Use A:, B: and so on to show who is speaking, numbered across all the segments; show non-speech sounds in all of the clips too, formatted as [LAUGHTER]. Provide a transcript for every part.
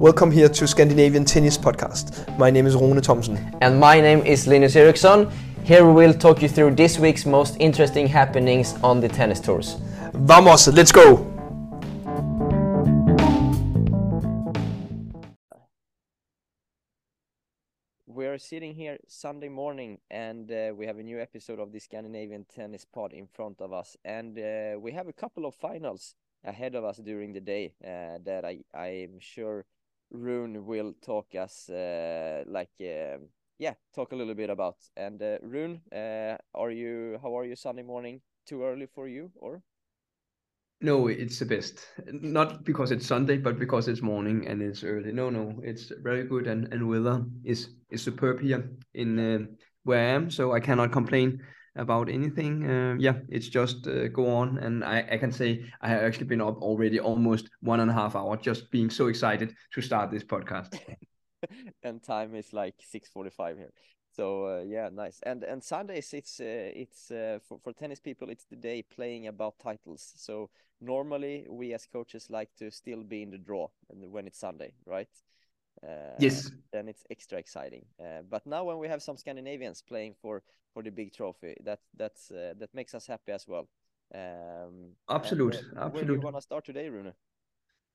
A: Welcome here to Scandinavian Tennis Podcast. My name is Rune Thomsen.
B: And my name is Linus Eriksson. Here we will talk you through this week's most interesting happenings on the tennis tours.
A: Vamos, let's go!
B: We are sitting here Sunday morning and uh, we have a new episode of the Scandinavian Tennis Pod in front of us. And uh, we have a couple of finals ahead of us during the day uh, that I I'm sure Rune will talk us uh, like uh, yeah talk a little bit about. And uh, Rune, uh, are you how are you Sunday morning? Too early for you or?
C: No, it's the best. Not because it's Sunday, but because it's morning and it's early. No, no, it's very good and and weather is is superb here in uh, where I am, so I cannot complain about anything. Uh, yeah, it's just uh, go on, and I, I can say I have actually been up already almost one and a half hour, just being so excited to start this podcast. [LAUGHS]
B: and time is like six forty-five here. So uh, yeah, nice. And and Sundays it's uh, it's uh, for for tennis people it's the day playing about titles. So normally we as coaches like to still be in the draw when it's Sunday, right?
C: Uh, yes.
B: Then it's extra exciting. Uh, but now when we have some Scandinavians playing for for the big trophy, that that's uh, that makes us happy as well. Um,
C: absolute,
B: and,
C: absolute. Where
B: do you want to start today, Rune?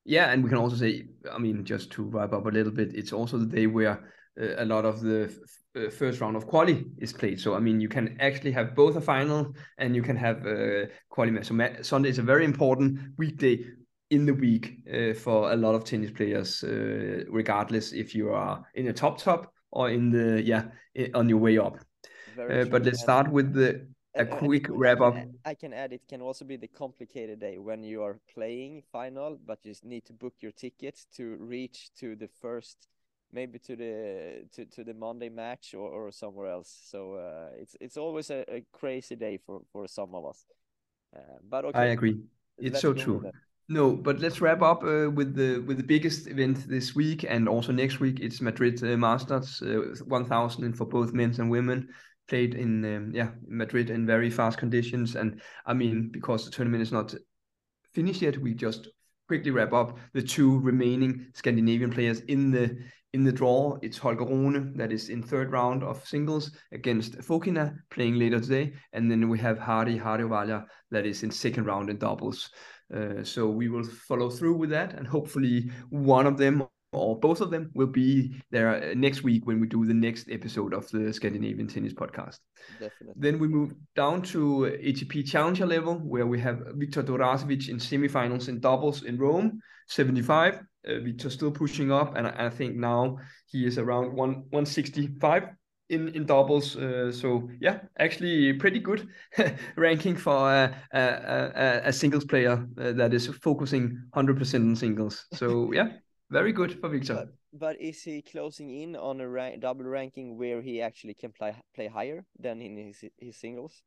C: Yeah, and we can also say, I mean, just to wrap up a little bit, it's also the day where uh, a lot of the uh, first round of quali is played. So I mean, you can actually have both a final and you can have a quali match. So Sunday is a very important weekday in the week uh, for a lot of tennis players, uh, regardless if you are in the top top or in the yeah on your way up. Uh, but let's start with the a quick wrap up.
B: I can add it can also be the complicated day when you are playing final, but you need to book your tickets to reach to the first, maybe to the to, to the Monday match or, or somewhere else. So uh, it's it's always a, a, crazy day for for some of us. Uh, but okay, I
C: agree. It's so true. No, but let's wrap up uh, with the with the biggest event this week and also next week. It's Madrid uh, Masters uh, 1000 for both men and women played in um, yeah Madrid in very fast conditions. And I mean because the tournament is not finished yet, we just quickly wrap up the two remaining Scandinavian players in the in the draw. It's Holger Rune that is in third round of singles against Fokina playing later today, and then we have Harri Heliövaara that is in second round in doubles. Uh, so we will follow through with that, and hopefully one of them or both of them will be there uh, next week when we do the next episode of the Scandinavian Tennis Podcast.
B: Definitely.
C: Then we move down to ATP Challenger level, where we have Viktor Durasovic in semifinals in doubles in Rome, 75. Uh, Viktor still pushing up, and I, I think now he is around one 165 in in doubles. Uh, so yeah, actually pretty good [LAUGHS] ranking for a, a, a singles player uh, that is focusing 100% on singles. So [LAUGHS] yeah, very good for Viktor.
B: But, but is he closing in on a ra double ranking where he actually can play play higher than in his his singles?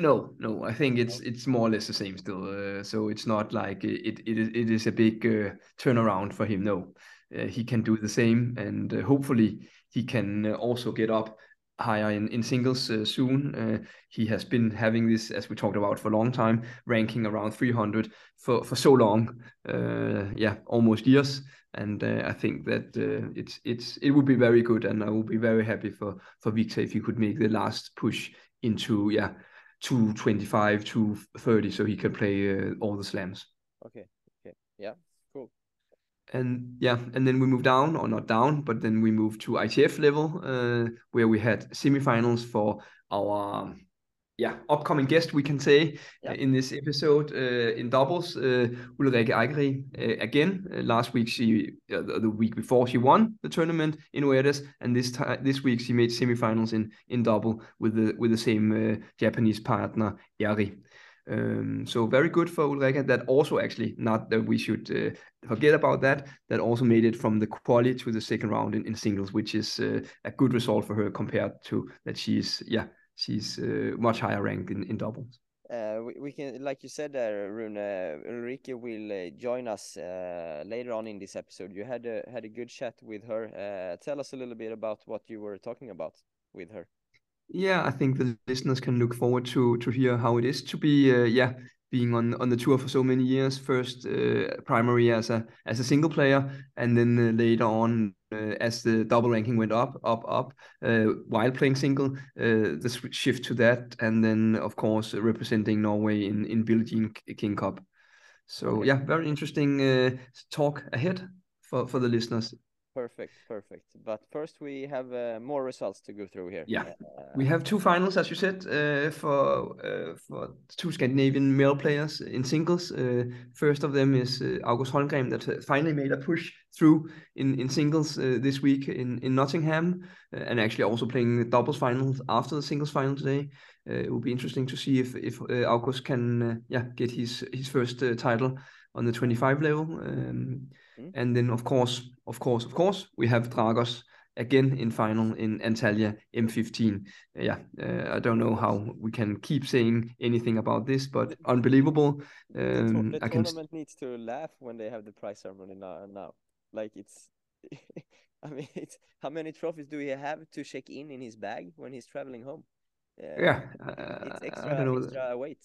C: No, no, I think it's it's more or less the same still. Uh, so it's not like it it is it is a big uh, turnaround for him. No, uh, he can do the same, and uh, hopefully he can uh, also get up higher in, in singles uh, soon. Uh, he has been having this, as we talked about, for a long time, ranking around 300 for, for so long. Uh, yeah, almost years. And uh, I think that uh, it's it's it would be very good, and I would be very happy for for Viktor if he could make the last push into yeah, 225 to 30, so he can play all the slams.
B: Okay. Okay. Yeah
C: and yeah, and then we move down, or not down, but then we move to ITF level, uh, where we had semifinals for our yeah upcoming guest, we can say, yeah. uh, in this episode uh, in doubles, uh, Ulrikke Eikeri uh, again. Uh, last week she, uh, the, week before she won the tournament in Oeiras, and this time this week she made semifinals in in double with the with the same Japanese partner Eri. Um, so very good for Ulrikke. That also actually not that we should uh, forget about that. That also made it from the quali to the second round in, in singles, which is uh, a good result for her compared to that she's yeah she's uh, much higher ranked in, in doubles.
B: Uh, we, we, can, like you said, uh, Rune, Ulrikke will uh, join us later on in this episode. You had a had a good chat with her. Tell us a little bit about what you were talking about with her
C: yeah, I think the listeners can look forward to to hear how it is to be uh, yeah being on on the tour for so many years. First uh, primary as a as a single player, and then uh, later on uh, as the double ranking went up, up, up uh, while playing single, uh, the shift to that, and then of course representing Norway in in Billie Jean King Cup. So yeah, very interesting uh, talk ahead for for the listeners.
B: Perfect, perfect. But first, we have uh, more results to go through here.
C: Yeah, uh, we have two finals, as you said, uh, for uh, for two Scandinavian male players in singles. Uh, first of them is uh, August Holmgren that finally made a push through in in singles this week in in Nottingham, and actually also playing the doubles finals after the singles final today. it will be interesting to see if if August can yeah get his his first title on the 25 level. Um, Mm. And then of course, of course, of course, we have Dragos again in final in Antalya M15. Yeah, uh, I don't know how we can keep saying anything about this, but unbelievable.
B: Um, the, the tournament needs to laugh when they have the prize ceremony now. now. Like it's, [LAUGHS] I mean, it's how many trophies do he have to check in in his bag when he's traveling home?
C: Uh, yeah,
B: it's extra, I don't know. extra weight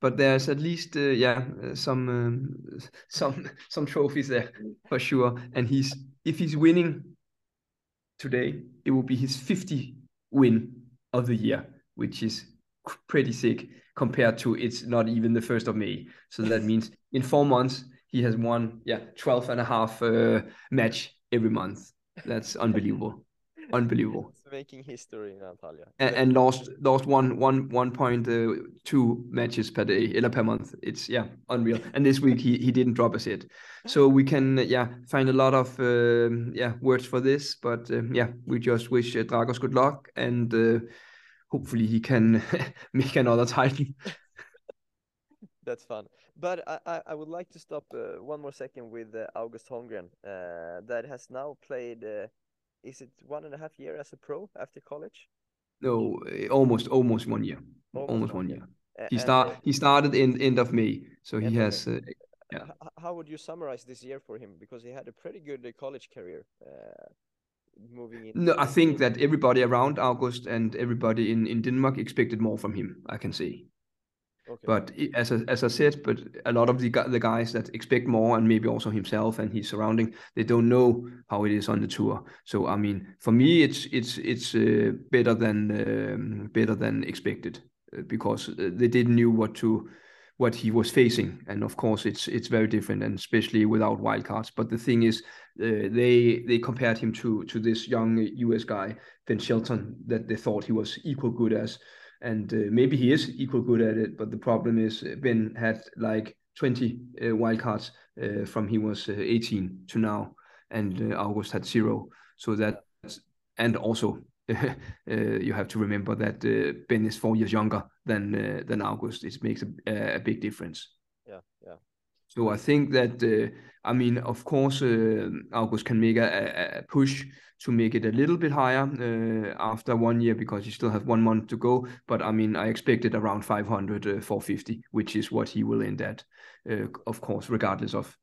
C: but there's at least uh, yeah some um, [LAUGHS] some some trophies there for sure. And he's if he's winning today it will be his 50 win of the year which is pretty sick compared to it's not even the first of may. So that [LAUGHS] means in four months he has won yeah 12 and a half uh, match every month. That's unbelievable. Unbelievable.
B: Making history Natalia.
C: And, and lost lost one one one point uh, two matches per day, eller per month. It's yeah, unreal. and this week he he didn't drop a set, so we can yeah find a lot of uh, yeah words for this. But uh, yeah, we just wish uh, Dragos good luck and uh, hopefully he can [LAUGHS] make another title. [LAUGHS]
B: That's fun. But I, I would like to stop uh, one more second with uh, August Holmgren, uh, that has now played uh, is it one and a half year as a pro after college?
C: No, almost almost one year. Almost, almost one year. year. He start uh, he started in end of May, so he has. Uh, yeah.
B: How would you summarize this year for him? Because he had a pretty good uh, college career. Uh, moving in.
C: No, I think that everybody around August and everybody in in Denmark expected more from him. I can say. Okay. But as I, as I said, but a lot of the the guys that expect more, and maybe also himself and his surrounding, they don't know how it is on the tour. So I mean, for me, it's it's it's uh, better than um, better than expected uh, because uh, they didn't knew what to what he was facing, and of course, it's it's very different, and especially without wildcards. But the thing is, uh, they they compared him to to this young U.S. guy Ben Shelton that they thought he was equal good as and uh, maybe he is equal good at it. But the problem is uh, Ben had like 20 uh, wildcards uh, from he was uh, 18 to now, and uh, August had zero. So that and also [LAUGHS] you have to remember that Ben is four years younger than than August. It makes a, a big difference.
B: Yeah, yeah.
C: So I think that I mean, of course, August can make a, a push to make it a little bit higher uh, after one year because you still have one month to go. But I mean, I expected around 500, uh, 450, which is what he will end at, uh, of course, regardless of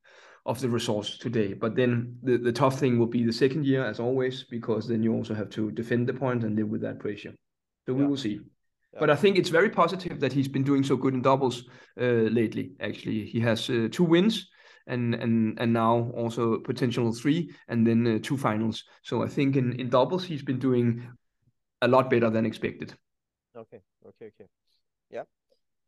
C: of the results today. But then the, the tough thing will be the second year, as always, because then you also have to defend the point and live with that pressure. So we will see. But I think it's very positive that he's been doing so good in doubles uh, lately. Actually, he has uh, two wins and and and now also potential three and then uh, two finals. So I think in in doubles he's been doing a lot better than expected.
B: Okay, okay, okay. Yeah,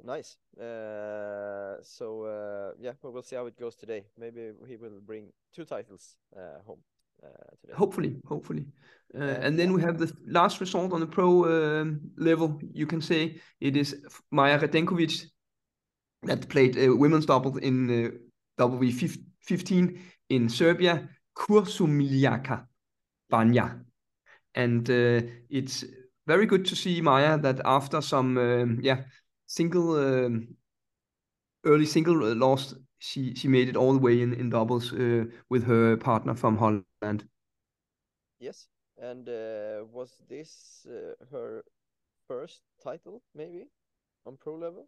B: nice. Uh, so uh, yeah, we will see how it goes today. Maybe he will bring two titles uh, home. Uh, today.
C: Hopefully, hopefully, uh, and then we have the last result on the pro um, level. You can say it is Maja Radenkovic that played uh, women's doubles in uh, W15 in Serbia, Kuršumlijska Banja. And uh, it's very good to see Maja that after some um, yeah single um, early single loss, she she made it all the way in in doubles uh, with her partner from Holland.
B: Yes, and uh, was this uh, her first title maybe on pro level?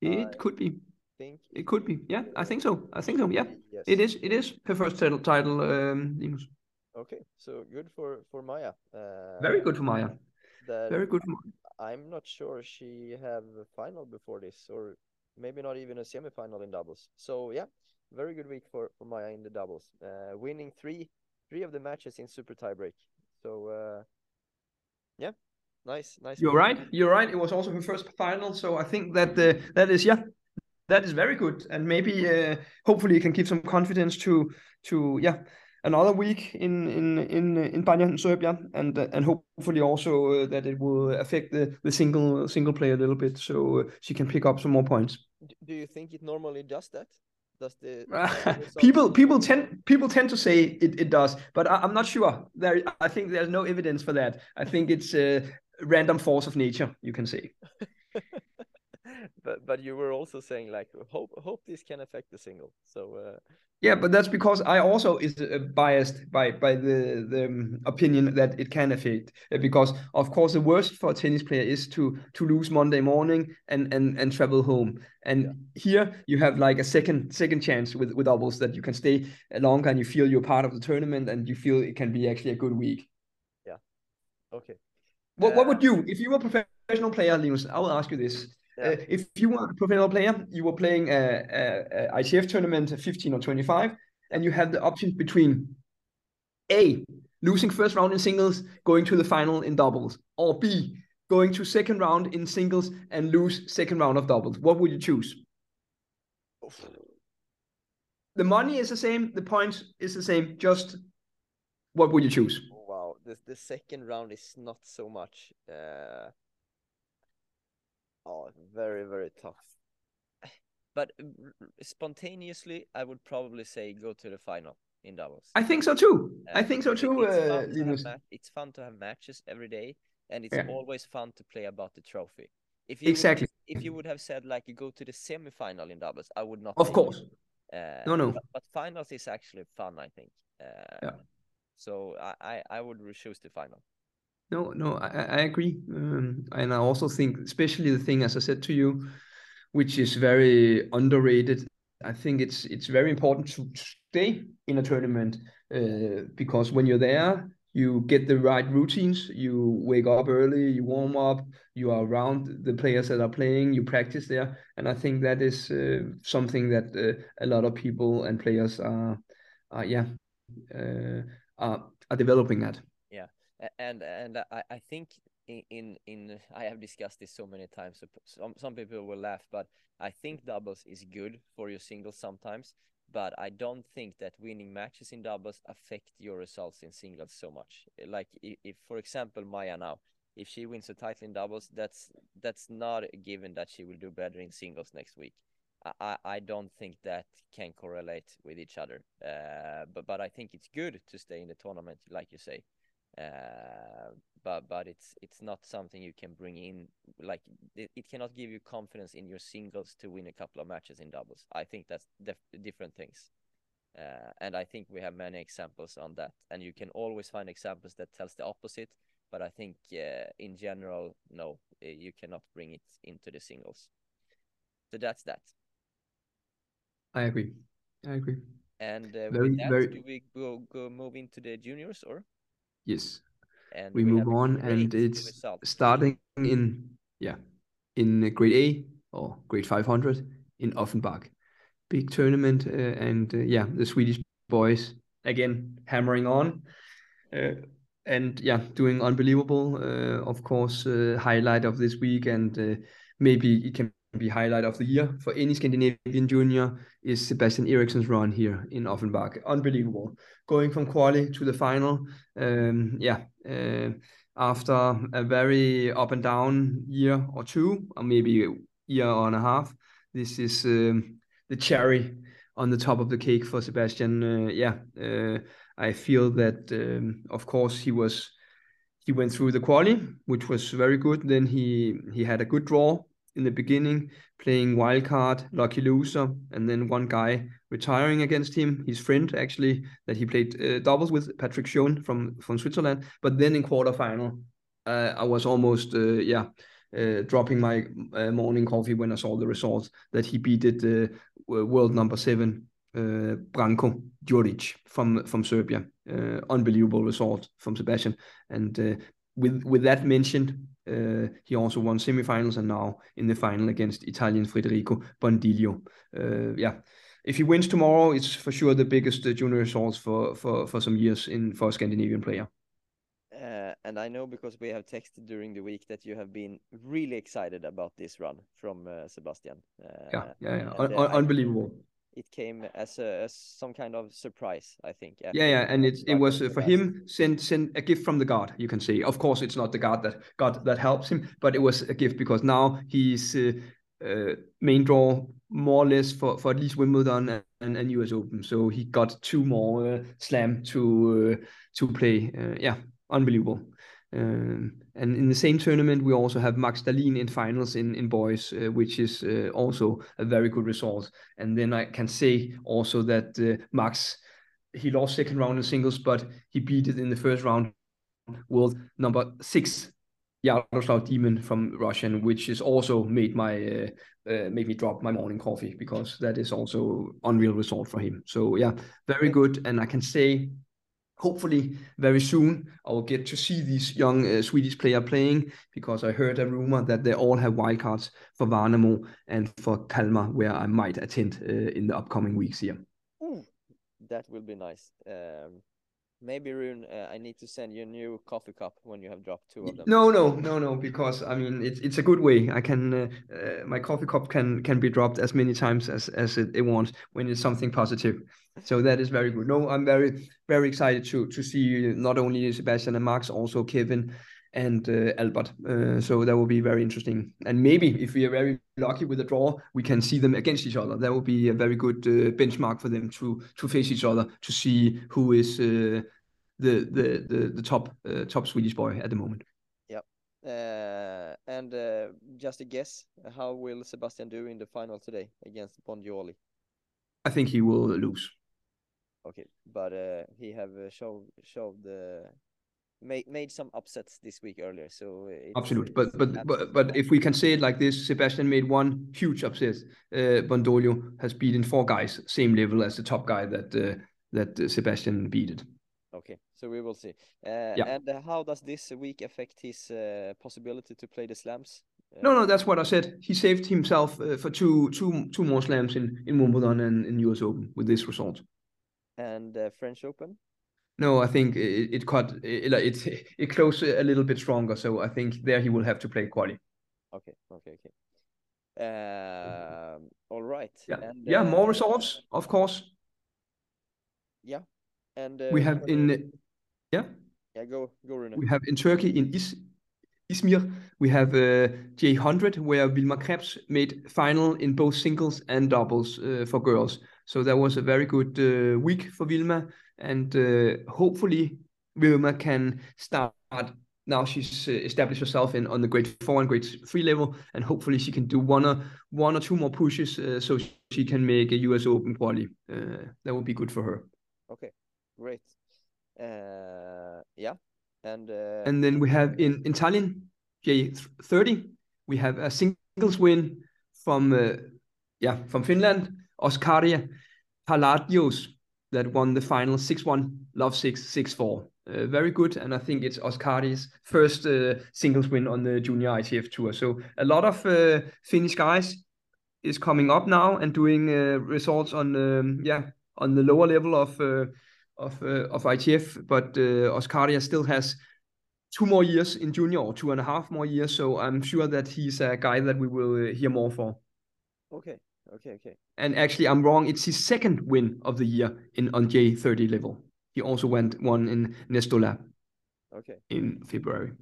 C: It could be think it could be. Yeah, I think so. I think so. Yeah, yes. it is. It is her first title. Title, um,
B: Okay, so good for for Maya. Uh,
C: Very good for
B: Maya.
C: very good.
B: I'm not sure she have a final before this, or maybe not even a semi-final in doubles. So yeah, very good week for for Maya in the doubles, uh, winning three three of the matches in super tiebreak. So uh, yeah, nice, nice.
C: You're right. You're right. It was also her first final, so I think that uh, that is yeah, that is very good, and maybe uh, hopefully it can give some confidence to to yeah another week in in in in Banja in Serbia, and and hopefully also uh, that it will affect the the single single player a little bit, so uh, she can pick up some more points.
B: Do you think it normally does that? Does the [LAUGHS]
C: people people tend people tend to say it, it does, but I, am not sure. There, I think there's no evidence for that. I think it's a random force of nature, you can say. [LAUGHS]
B: but but you were also saying like hope hope this can affect the single. So uh...
C: yeah, but that's because I also is uh, biased by by the the um, opinion that it can affect uh, because of course the worst for a tennis player is to to lose Monday morning and and and travel home. And yeah. here you have like a second second chance with with doubles that you can stay longer and you feel you're part of the tournament and you feel it can be actually a good week.
B: Yeah. Okay.
C: What, uh, what would you if you were a professional player, Linus? I will ask you this uh, if you were a professional player, you were playing a, a, a ITF tournament 15 or 25, and you had the option between A, losing first round in singles, going to the final in doubles, or B, going to second round in singles and lose second round of doubles. What would you choose? The money is the same, the points is the same. Just what would you choose?
B: Wow, the the second round is not so much. Uh Oh, very, very tough. But spontaneously, I would probably say go to the final in doubles.
C: I think so too. Uh, I think so too.
B: It's, uh, fun to it's fun to have matches every day, and it's yeah. always fun to play about the trophy.
C: If you exactly,
B: would, if you would have said like you go to the semi-final in doubles, I would not.
C: Of course.
B: Uh,
C: no, no.
B: But, but, finals is actually fun, I think. Uh, yeah. So I, I, I would choose the final.
C: No, no, I, I agree, um, and I also think, especially the thing, as I said to you, which is very underrated. I think it's it's very important to stay in a tournament uh, because when you're there, you get the right routines. You wake up early, you warm up, you are around the players that are playing, you practice there, and I think that is uh, something that uh, a lot of people and players are, are yeah, uh, are are developing at
B: and and I, I think in in I have discussed this so many times. So some some people will laugh, but I think doubles is good for your singles sometimes. But I don't think that winning matches in doubles affect your results in singles so much. Like if, if for example Maya now, if she wins a title in doubles, that's that's not a given that she will do better in singles next week. I, I don't think that can correlate with each other. Uh, but but I think it's good to stay in the tournament, like you say. Uh, but but it's it's not something you can bring in like it, it, cannot give you confidence in your singles to win a couple of matches in doubles. I think that's different things. Uh, and i think we have many examples on that. And you can always find examples that tells the opposite but i think uh, in general no eh, you cannot bring it into the singles. So that's that.
C: I agree. I agree.
B: And uh, very, with that, very... do we go, go move into the juniors or
C: Yes. And we, we move on, and it's starting in yeah in grade A or grade 500 in Offenbach. Big tournament, uh, and uh, yeah, the Swedish boys again hammering on. Uh, and yeah, doing unbelievable. Uh, of course, uh, highlight of this week, and uh, maybe it can be highlight of the year for any Scandinavian junior is Sebastian Eriksson's run here in Offenbach. Unbelievable. Going from quali to the final. Um, yeah. Uh, after a very up and down year or two, or maybe a year and a half, this is um, the cherry on the top of the cake for Sebastian. Uh, yeah. Uh, I feel that, um, of course, he was he went through the quali, which was very good. Then he he had a good draw in the beginning, playing wildcard, lucky loser, and then one guy retiring against him, his friend actually, that he played uh, doubles with, Patrick Schoen from from Switzerland. But then in quarterfinal, uh, I was almost uh, yeah. Uh, dropping my uh, morning coffee when I saw the results that he beat the world number seven uh, Branko Djuric from from Serbia. Uh, unbelievable result from Sebastian, and uh, with with that mentioned, uh, he also won semifinals and now in the final against Italian Federico Bondioli. Uh, yeah, if he wins tomorrow, it's for sure the biggest uh, junior results for for for some years in for a Scandinavian player.
B: Uh, and I know because we have texted during the week that you have been really excited about this run from uh, Sebastian.
C: Uh, yeah, yeah, yeah. Un un unbelievable.
B: It came as a as some kind of surprise, I think.
C: Yeah, yeah, and it it was uh, for him sent sent a gift from the God. You can say, of course, it's not the God that God that helps him, but it was a gift because now he's uh, uh, main draw more or less for, for at least Wimbledon and, and US Open. So he got two more uh, slam to uh, to play. Uh, yeah, unbelievable. Um, and in the same tournament, we also have Max Dalin in finals in in boys, uh, which is uh, also a very good result. And then I can say also that uh, Max he lost second round in singles, but he beat it in the first round. World number six Yaroslav Demin from Russian, which is also made my uh, uh, made me drop my morning coffee because that is also unreal result for him. So yeah, very good, and I can say hopefully very soon I will get to see these young uh, Swedish player playing because I heard a rumor that they all have wildcards for Värnamo and for Kalmar where I might attend uh, in the upcoming weeks here.
B: Ooh, that will be nice. Um, maybe Rune, uh, I need to send you a new coffee cup when you have dropped two of them.
C: No, no, no, no, because I mean it's it's a good way. I can uh, uh, my coffee cup can can be dropped as many times as as it, it wants when it's something positive. So that is very good. No, I'm very very excited to to see not only Sebastian and Max, also Kevin and uh, Albert. Uh, so that will be very interesting. And maybe if we are very lucky with a draw, we can see them against each other. That will be a very good uh, benchmark for them to to face each other to see who is uh, the, the the the top uh, top Swedish boy at the moment.
B: Yep. Uh, and just a guess, how will Sebastian do in the final today against Bondioli?
C: I think he will lose.
B: Okay, but he have showed showed the made made some upsets this week earlier. So
C: absolutely, but but but but if we can say it like this, Sebastian made one huge upset. Uh, Bondioli has beaten four guys, same level as the top guy that uh, that uh, Sebastian beat.
B: Okay, so we will see. Uh, yeah. And how does this week affect his uh, possibility to play the slams?
C: Uh, no, no, that's what I said. He saved himself uh, for two, two, two more slams in in Wimbledon and in US Open with this result.
B: And French Open.
C: No, I think it, it cut it, it [LAUGHS] it closed a little bit stronger. So I think there he will have to play quali.
B: Okay, okay, okay. Uh, all right.
C: Yeah, and, yeah. Uh, more results, of course.
B: Yeah, and uh,
C: we have in yeah.
B: Yeah, go go Rune.
C: We have in Turkey in Is Izmir. We have uh, J100 where Vilma Krebs made final in both singles and doubles uh, for girls. So that was a very good uh, week for Vilma and uh, hopefully Vilma can start now she's uh, established herself in on the grade four and grade three level, and hopefully she can do one or one or two more pushes uh, so she can make a US Open quali. Uh, that would be good for her.
B: Okay, great. Uh, yeah, and uh,
C: and then we have in in Tallinn J thirty we have a singles win from yeah from Finland Oskari Paldanius that won the final 6-1, Love 6, 6-4. Uh, very good, and I think it's Oskari's first uh, singles win on the junior ITF tour. So a lot of uh, Finnish guys is coming up now and doing uh, results on um, yeah on the lower level of uh, of uh, of ITF. But uh, still has two more years in junior or two and a half more years. So I'm sure that he's a guy that we will hear more for.
B: Okay, Okay, okay.
C: And actually, I'm wrong. It's his second win of the year in on J30 level. He also went one in Nastola.
B: Okay.
C: In February.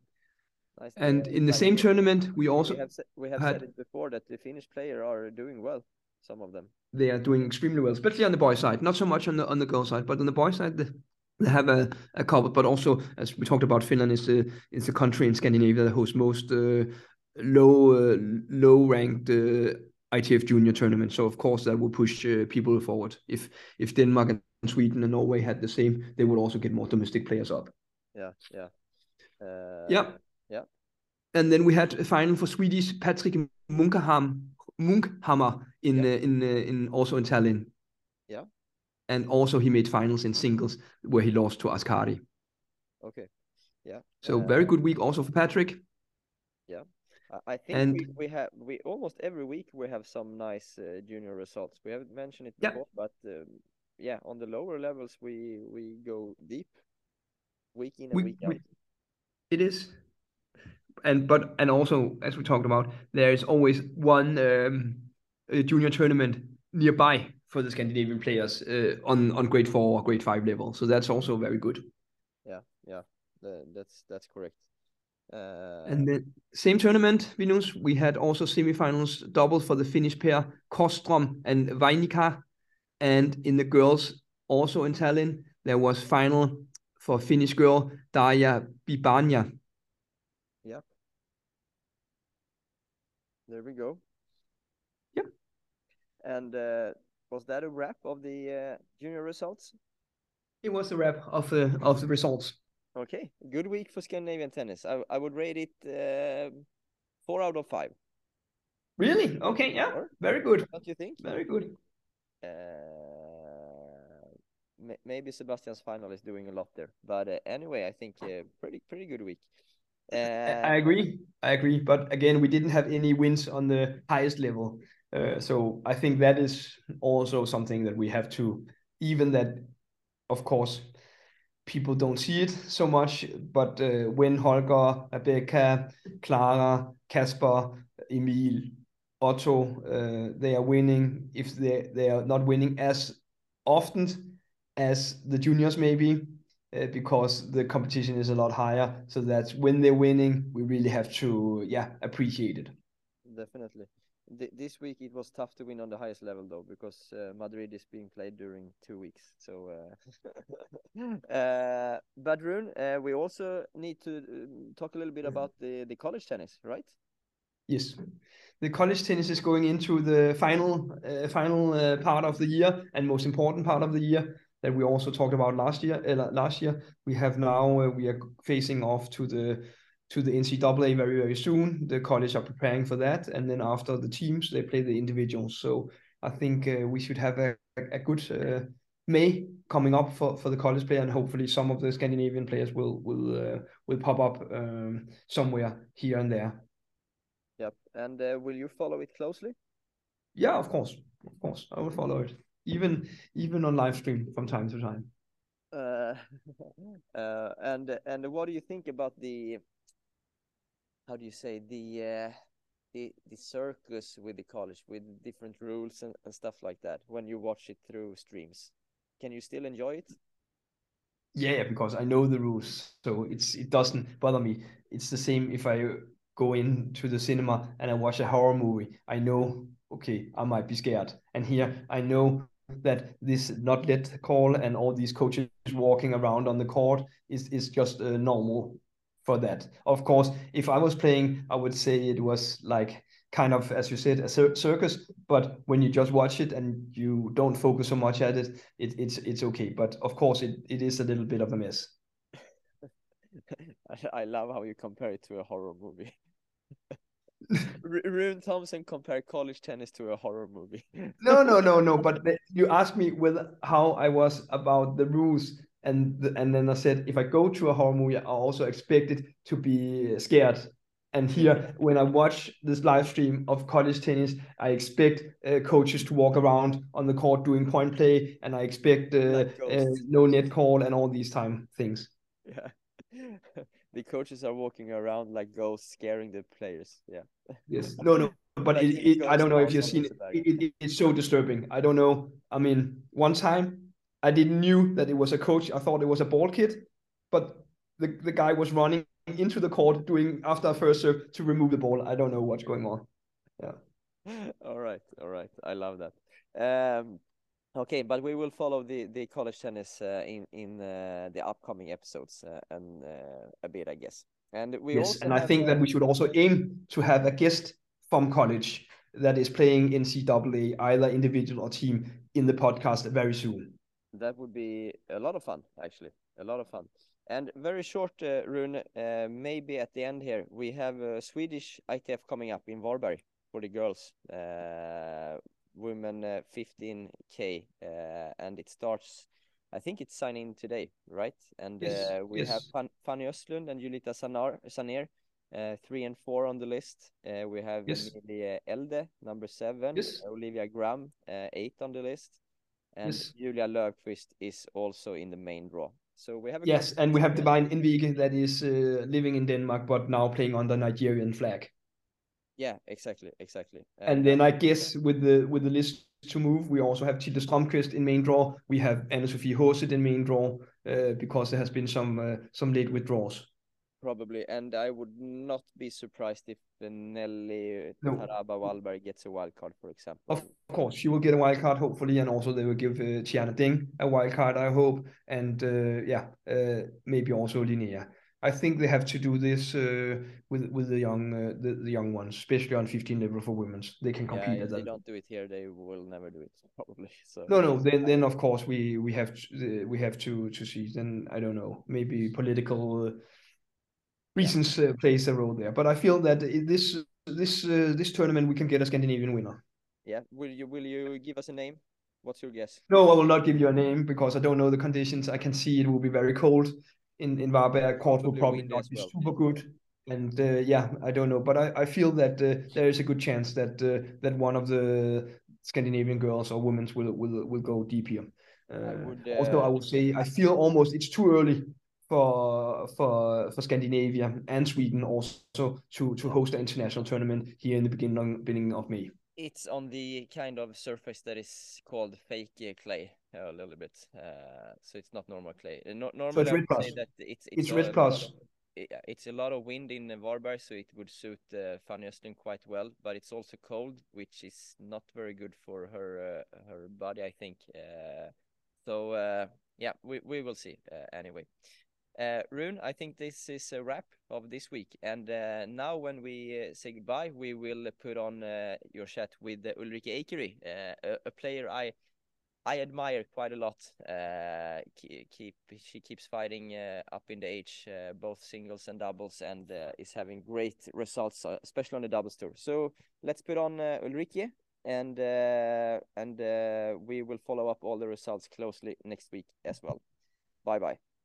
C: Nice. And in the same tournament, we also
B: we have, we have had, said it before that the Finnish players are doing well. Some of them.
C: They are doing extremely well, especially on the boy side. Not so much on the on the girl side, but on the boy side, they, they have a, a couple. But also, as we talked about, Finland is the is the country in Scandinavia that hosts most uh, low uh, low ranked uh, ITF Junior tournament. So of course that will push uh, people forward. If if Denmark and Sweden and Norway had the same, they would also get more domestic players up.
B: Yeah, yeah, uh,
C: yeah,
B: yeah.
C: And then we had a final for Swedish Patrick Munkham Munkhammer in yeah. uh, in uh, in also in Tallinn.
B: Yeah.
C: And also he made finals in singles where he lost to Oskari.
B: Okay. yeah.
C: So uh, very good week also for Patrick.
B: I think and, we, we have we almost every week we have some nice uh, junior results. We haven't mentioned it before, yeah. but um, yeah, on the lower levels we we go deep, week in and we, week out. We,
C: it is, and but and also as we talked about, there is always one um, junior tournament nearby for the Scandinavian players uh, on on grade four or grade five level. So that's also very good.
B: Yeah, yeah, that's that's correct.
C: Uh, and then same tournament, Venus, we had also semifinals double for the Finnish pair Kostrom and Vainika. And in the girls, also in Tallinn, there was final for Finnish girl Darya Bibania.
B: Yeah. There we go.
C: Yeah.
B: And uh, was that a wrap of the uh, junior results?
C: It was a wrap of the of the results.
B: Okay, good week for Scandinavian tennis. I I would rate it uh, four out of five.
C: Really? Okay, yeah, four? very good.
B: What do you think?
C: Very good.
B: Uh, maybe Sebastian's final is doing a lot there, but uh, anyway, I think uh, pretty pretty good week.
C: I agree. I agree. But again, we didn't have any wins on the highest level. Uh, so I think that is also something that we have to, even that, of course, people don't see it so much, but uh, when Holger, Rebecca, Clara, Casper, Emil, Otto, uh, they are winning. If they they are not winning as often as the juniors, maybe uh, because the competition is a lot higher. So that's when they're winning, we really have to yeah appreciate it.
B: Definitely th this week it was tough to win on the highest level though because uh, Madrid is being played during two weeks. So, uh, [LAUGHS] uh, but Rune, uh, we also need to uh, talk a little bit about the the college tennis, right?
C: Yes, the college tennis is going into the final uh, final part of the year and most important part of the year that we also talked about last year. last year we have now we are facing off to the to the NCAA very very soon. The college are preparing for that, and then after the teams, they play the individuals. So I think uh, we should have a, a good uh, May coming up for, for the college player, and hopefully some of the Scandinavian players will will uh, will pop up um, somewhere here and there.
B: Yep, and uh, will you follow it closely?
C: Yeah, of course, of course, I will follow it, even even on live stream from time to time.
B: Uh, [LAUGHS] uh, and and what do you think about the how do you say the uh, the the circus with the college with different rules and, and stuff like that when you watch it through streams? Can you still enjoy it?
C: Yeah because i know the rules so it's it doesn't bother me. It's the same if i go into the cinema and i watch a horror movie i know okay i might be scared. And here i know that this not let call and all these coaches walking around on the court is is just a normal for that. Of course, if I was playing, I would say it was like kind of, as you said, a circus. But when you just watch it and you don't focus so much at it, it it's it's okay. But of course, it, it is a little bit of a mess. [LAUGHS]
B: I love how you compare it to a horror movie. [LAUGHS] [LAUGHS] Rune Thomsen compared college tennis to a horror movie.
C: no, no, no, no. But you asked me with how I was about the rules and the, and then I said if I go to a horror movie, I also expect it to be scared. And here, when I watch this live stream of college tennis, I expect uh, coaches to walk around on the court doing point play, and I expect uh, uh, no net call and all these time things.
B: Yeah, [LAUGHS] the coaches are walking around like ghosts, scaring the players. Yeah.
C: Yes. No, no. [LAUGHS] But it, it, I don't know if you've seen it. It, It's so disturbing. I don't know. I mean, one time I didn't knew that it was a coach. I thought it was a ball kid, but the, the guy was running into the court doing after a first serve to remove the ball. I don't know what's going on. Yeah. [LAUGHS]
B: all right, all right. I love that. Um, okay, but we will follow the the college tennis uh, in in uh, the upcoming episodes uh, and uh, a bit, I guess. And we
C: yes, and I think that we should also aim to have a guest from college that is playing in CAA, either individual or team, in the podcast very soon
B: that would be a lot of fun, actually, a lot of fun. And very short, uh, Rune, uh, maybe at the end here, we have a Swedish ITF coming up in Varberg for the girls, uh, women 15k, uh, uh, and it starts I think it's signing today, right? And yes, uh, we yes. have Fan Fanny Östlund and Julita Sanar Saner, uh, three and four on the list. Uh, we have yes. Emilie Elde, number seven. Yes. Olivia Graham, uh, eight on the list, and yes. Julia Löfqvist is also in the main draw. So we have
C: yes, and we have Divine Envige that is uh, living in Denmark but now playing on the Nigerian flag.
B: Yeah, exactly, exactly.
C: and then I guess with the with the list to move, we also have Tilde Stromqvist in main draw. We have Anna Sophie Hoset in main draw uh, because there has been some uh, some late withdrawals.
B: Probably, and I would not be surprised if Nelly no. Taraba gets a wild card, for example.
C: Of course, she will get a wild card, hopefully, and also they will give uh, Tiana Ding a wild card, I hope, and uh, yeah, uh, maybe also Linnea. I think they have to do this uh, with with the young uh, the, the young ones, especially on 15 level for women's. They can compete.
B: Yeah, if they don't do it here, they will never do it [LAUGHS] probably. So
C: no, no. Then then of course we we have to, we have to to see. Then I don't know. Maybe political reasons yeah. uh, plays a role there. But I feel that this this uh, this tournament we can get a Scandinavian winner.
B: Yeah. Will you will you give us a name? What's your guess?
C: No, I will not give you a name because I don't know the conditions. I can see it will be very cold in in Varberg. Court will probably not be well. super good. And uh, yeah, I don't know, but I, I feel that uh, there is a good chance that uh, that one of the Scandinavian girls or women will will will go deep here. I would, also, I would say I feel almost it's too early for for for Scandinavia and Sweden also to to host an international tournament here in the beginning beginning of May.
B: It's on the kind of surface that is called fake clay a little bit, uh, so it's not normal clay. Uh, no, normally,
C: so it's would say that it's it's, it's red plus.
B: it's a lot of wind in Varberg, so it would suit uh, Fanny Östlund quite well. But it's also cold, which is not very good for her uh, her body, I think. Uh, so uh, yeah, we we will see uh, anyway. Uh, Rune, I think this is a wrap of this week. And uh, now, when we uh, say goodbye, we will put on uh, your chat with uh, Ulrikke Eikeri, uh, a, a, player I I admire quite a lot. keep she keeps fighting up in the age, both singles and doubles, and is having great results, especially on the doubles tour. So let's put on Ulrikke, and and we will follow up all the results closely next week as well. Bye bye.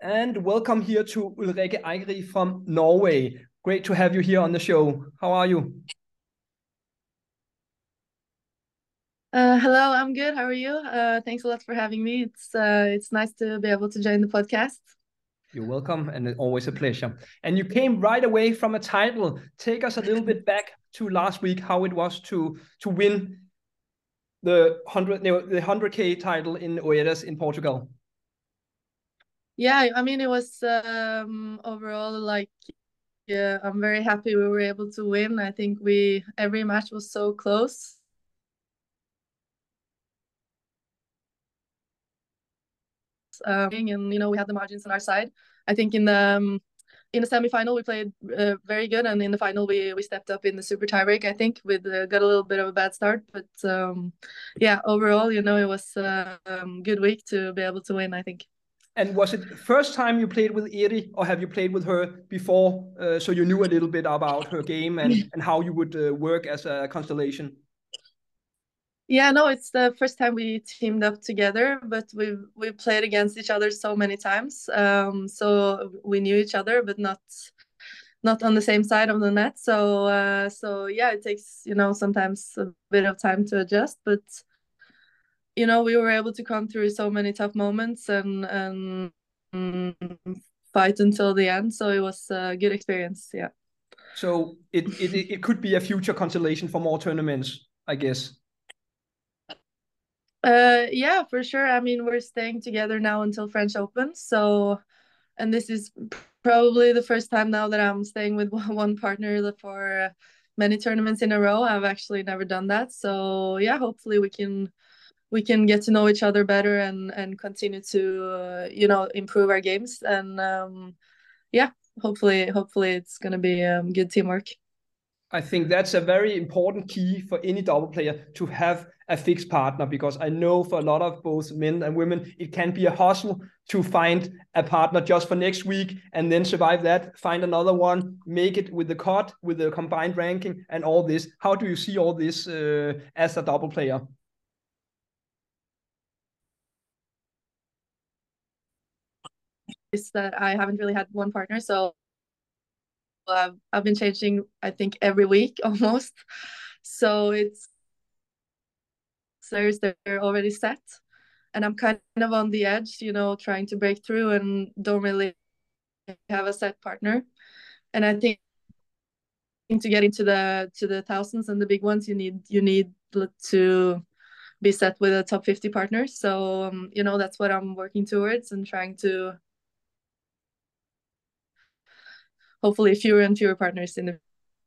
C: And welcome here to Ulrikke Eikeri from Norway. Great to have you here on the show. How are you?
D: Uh, hello, I'm good. How are you? Uh, thanks a lot for having me. It's uh, it's nice to be able to join the podcast.
C: You're welcome, and always a pleasure. And you came right away from a title. Take us a little bit back to last week, how it was to to win the hundred the hundred k title in Oeiras in Portugal?
D: Yeah, I mean it was um, overall like yeah, I'm very happy we were able to win. I think we every match was so close. Um, and you know we had the margins on our side. I think in the um, in the semifinal we played uh, very good and in the final we we stepped up in the super tiebreak i think with uh, got a little bit of a bad start but um, yeah overall you know it was a um, good week to be able to win i think.
C: And was it first time you played with Eri or have you played with her before uh, so you knew a little bit about her game and, [LAUGHS] and how you would uh, work as a constellation
D: yeah, no, it's the first time we teamed up together, but we've we played against each other so many times. Um, so we knew each other, but not not on the same side of the net. So uh, so yeah, it takes you know sometimes a bit of time to adjust, but you know we were able to come through so many tough moments and and fight until the end. So it was a good experience. Yeah.
C: So it it it could be a future consolation for more tournaments, I guess.
D: Uh, yeah, for sure. I mean, we're staying together now until French Open. So, and this is probably the first time now that I'm staying with [LAUGHS] one partner for many tournaments in a row. I've actually never done that. So, yeah, hopefully we can we can get to know each other better and and continue to uh, you know improve our games and um, yeah, hopefully hopefully it's gonna be um, good teamwork.
C: I think that's a very important key for any double player to have a fixed partner because I know for a lot of both men and women, it can be a hustle to find a partner just for next week and then survive that, find another one, make it with the cut, with the combined ranking and all this. How do you see all this uh, as a double player?
D: Is that I haven't really had one partner, so I've, I've been changing, I think, every week [LAUGHS] almost. So it's players that are already set. And I'm kind of on the edge, you know, trying to break through and don't really have a set partner. And I think to get into the to the thousands and the big ones, you need you need to be set with a top 50 partner. So um, you know that's what I'm working towards and trying to hopefully fewer and fewer partners in the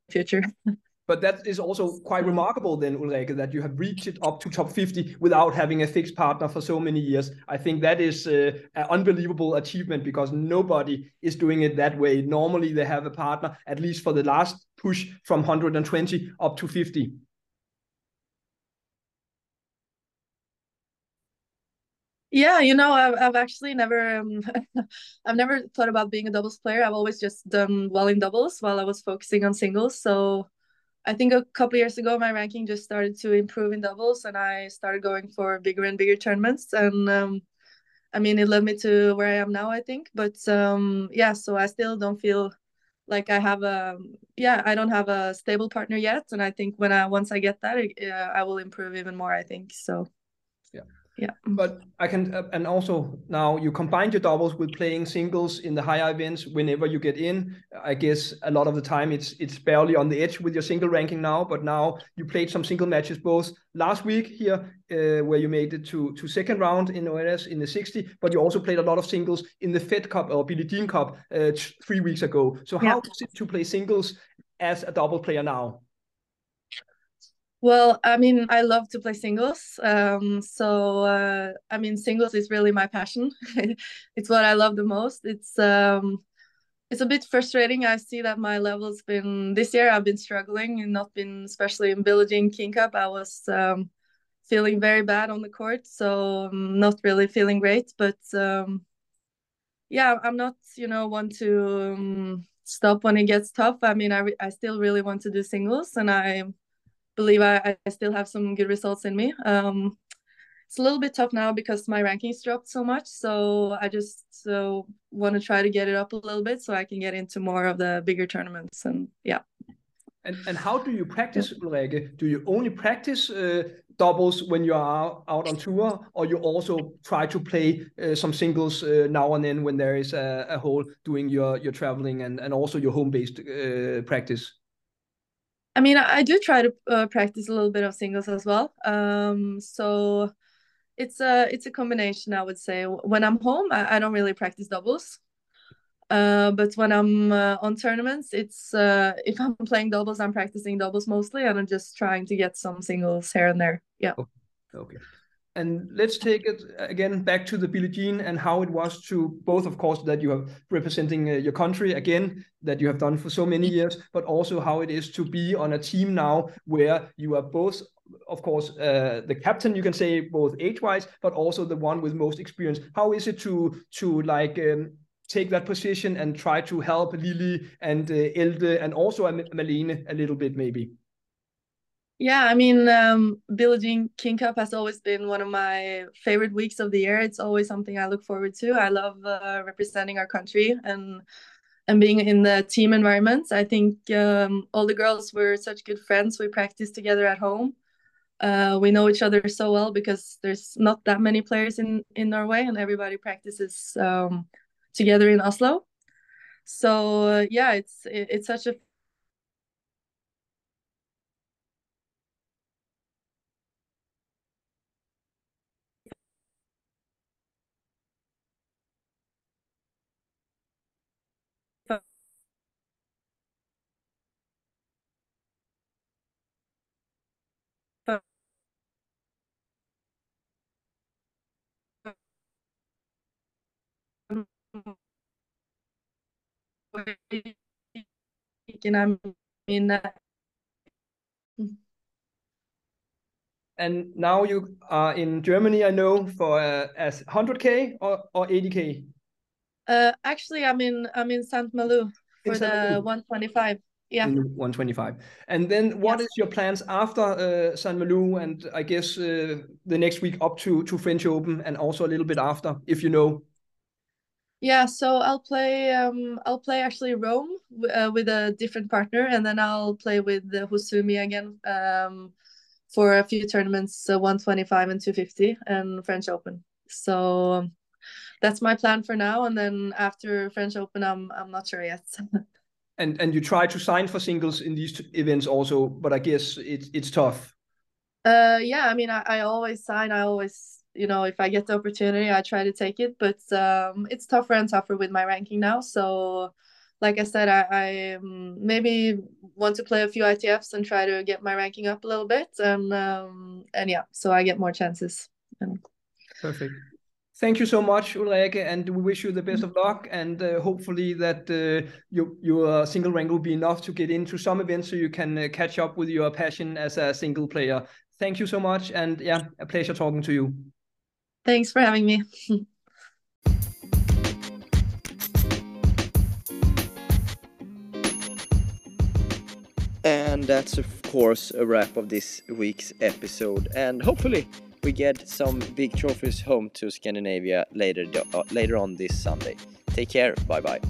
D: future. [LAUGHS]
C: but that is also quite remarkable then Ulrikke that you have reached it up to top 50 without having a fixed partner for so many years i think that is uh, an unbelievable achievement because nobody is doing it that way normally they have a partner at least for the last push from 120 up to 50
D: Yeah, you know, I've, I've actually never, um, [LAUGHS] I've never thought about being a doubles player. I've always just done well in doubles while I was focusing on singles. So I think a couple years ago, my ranking just started to improve in doubles, and I started going for bigger and bigger tournaments. And um, I mean, it led me to where I am now, I think. But um, yeah, so I still don't feel like I have a yeah, I don't have a stable partner yet. And I think when I once I get that, uh, I will improve even more. I think so.
C: Yeah
D: yeah.
C: But i can uh, and also now you combine your doubles with playing singles in the higher events whenever you get in. I guess a lot of the time it's it's barely on the edge with your single ranking now but now you played some single matches both last week here uh, where you made it to to second round in Oeiras in the 60 but you also played a lot of singles in the fed cup or billie jean cup uh, three weeks ago. So how yeah. is it to play singles as a double player now
D: well, I mean, I love to play singles. Um, so uh, I mean, singles is really my passion. [LAUGHS] it's what I love the most. It's um, it's a bit frustrating. I see that my level's been this year. I've been struggling and not been, especially in Billie King Cup. I was um, feeling very bad on the court, so I'm not really feeling great. But um, yeah, I'm not, you know, want to um, stop when it gets tough. I mean, I I still really want to do singles, and I believe I, I still have some good results in me. Um, it's a little bit tough now because my rankings dropped so much. So I just so want to try to get it up a little bit so I can get into more of the bigger tournaments. And yeah.
C: And and how do you practice, Ulrikke? Do you only practice uh, doubles when you are out on tour, or you also try to play uh, some singles uh, now and then when there is a, a hole doing your your traveling and and also your home based uh, practice?
D: I mean, I do try to uh, practice a little bit of singles as well. Um, so it's a it's a combination, I would say. When I'm home, I, I don't really practice doubles. Uh, but when I'm uh, on tournaments, it's uh, if [LAUGHS] I'm playing doubles, I'm practicing doubles mostly, and I'm just trying to get some singles here and there. Yeah.
C: Okay. okay. And let's take it again back to the Billie Jean and how it was to both, of course, that you are representing uh, your country again, that you have done for so many years, but also how it is to be on a team now where you are both, of course, uh, the captain, you can say both age-wise, but also the one with most experience. How is it to to like um, take that position and try to help Lily and uh, Elde and also Malene a little bit, maybe?
D: Yeah, I mean, um, Jean King Cup has always been one of my favorite weeks of the year. It's always something I look forward to. I love uh, representing our country and and being in the team environment. I think um, all the girls were such good friends. We practiced together at home. Uh, we know each other so well because there's not that many players in in Norway, and everybody practices um, together in Oslo. So uh, yeah, it's it, it's such a I mean,
C: and now you are in Germany, I know, for uh, as 100k or, or 80k.
D: Uh, actually, I'm in I'm in Saint Malo for the Malo. 125. Yeah,
C: 125. And then, what yes. is your plans after uh, Saint Malo, and I guess uh, the next week up to to French Open, and also a little bit after, if you know.
D: Yeah, so I'll play. Um, I'll play actually Rome uh, with a different partner, and then I'll play with the Hozumi again. Um, for a few tournaments, uh, 125 and 250 and French Open. So um, that's my plan for now. And then after French Open, I'm I'm not sure yet. [LAUGHS]
C: and and you try to sign for singles in these events also, but I guess it's it's tough.
D: Uh, yeah, I mean, I, I always sign. I always, you know, if I get the opportunity, I try to take it. But um, it's tougher and tougher with my ranking now. So like I said, I, I um, maybe want to play a few ITFs and try to get my ranking up a little bit, and um, and yeah, so I get more chances.
C: Perfect. Thank you so much, Ulrikke, and we wish you the best of luck. And uh, hopefully that uh, your your single rank will be enough to get into some events, so you can uh, catch up with your passion as a single player. Thank you so much, and yeah, a pleasure talking to you.
D: Thanks for having me.
B: And that's, of course, a wrap of this week's episode. And hopefully, we get some big trophies home to Scandinavia later, uh, later on this Sunday. Take care. Bye bye.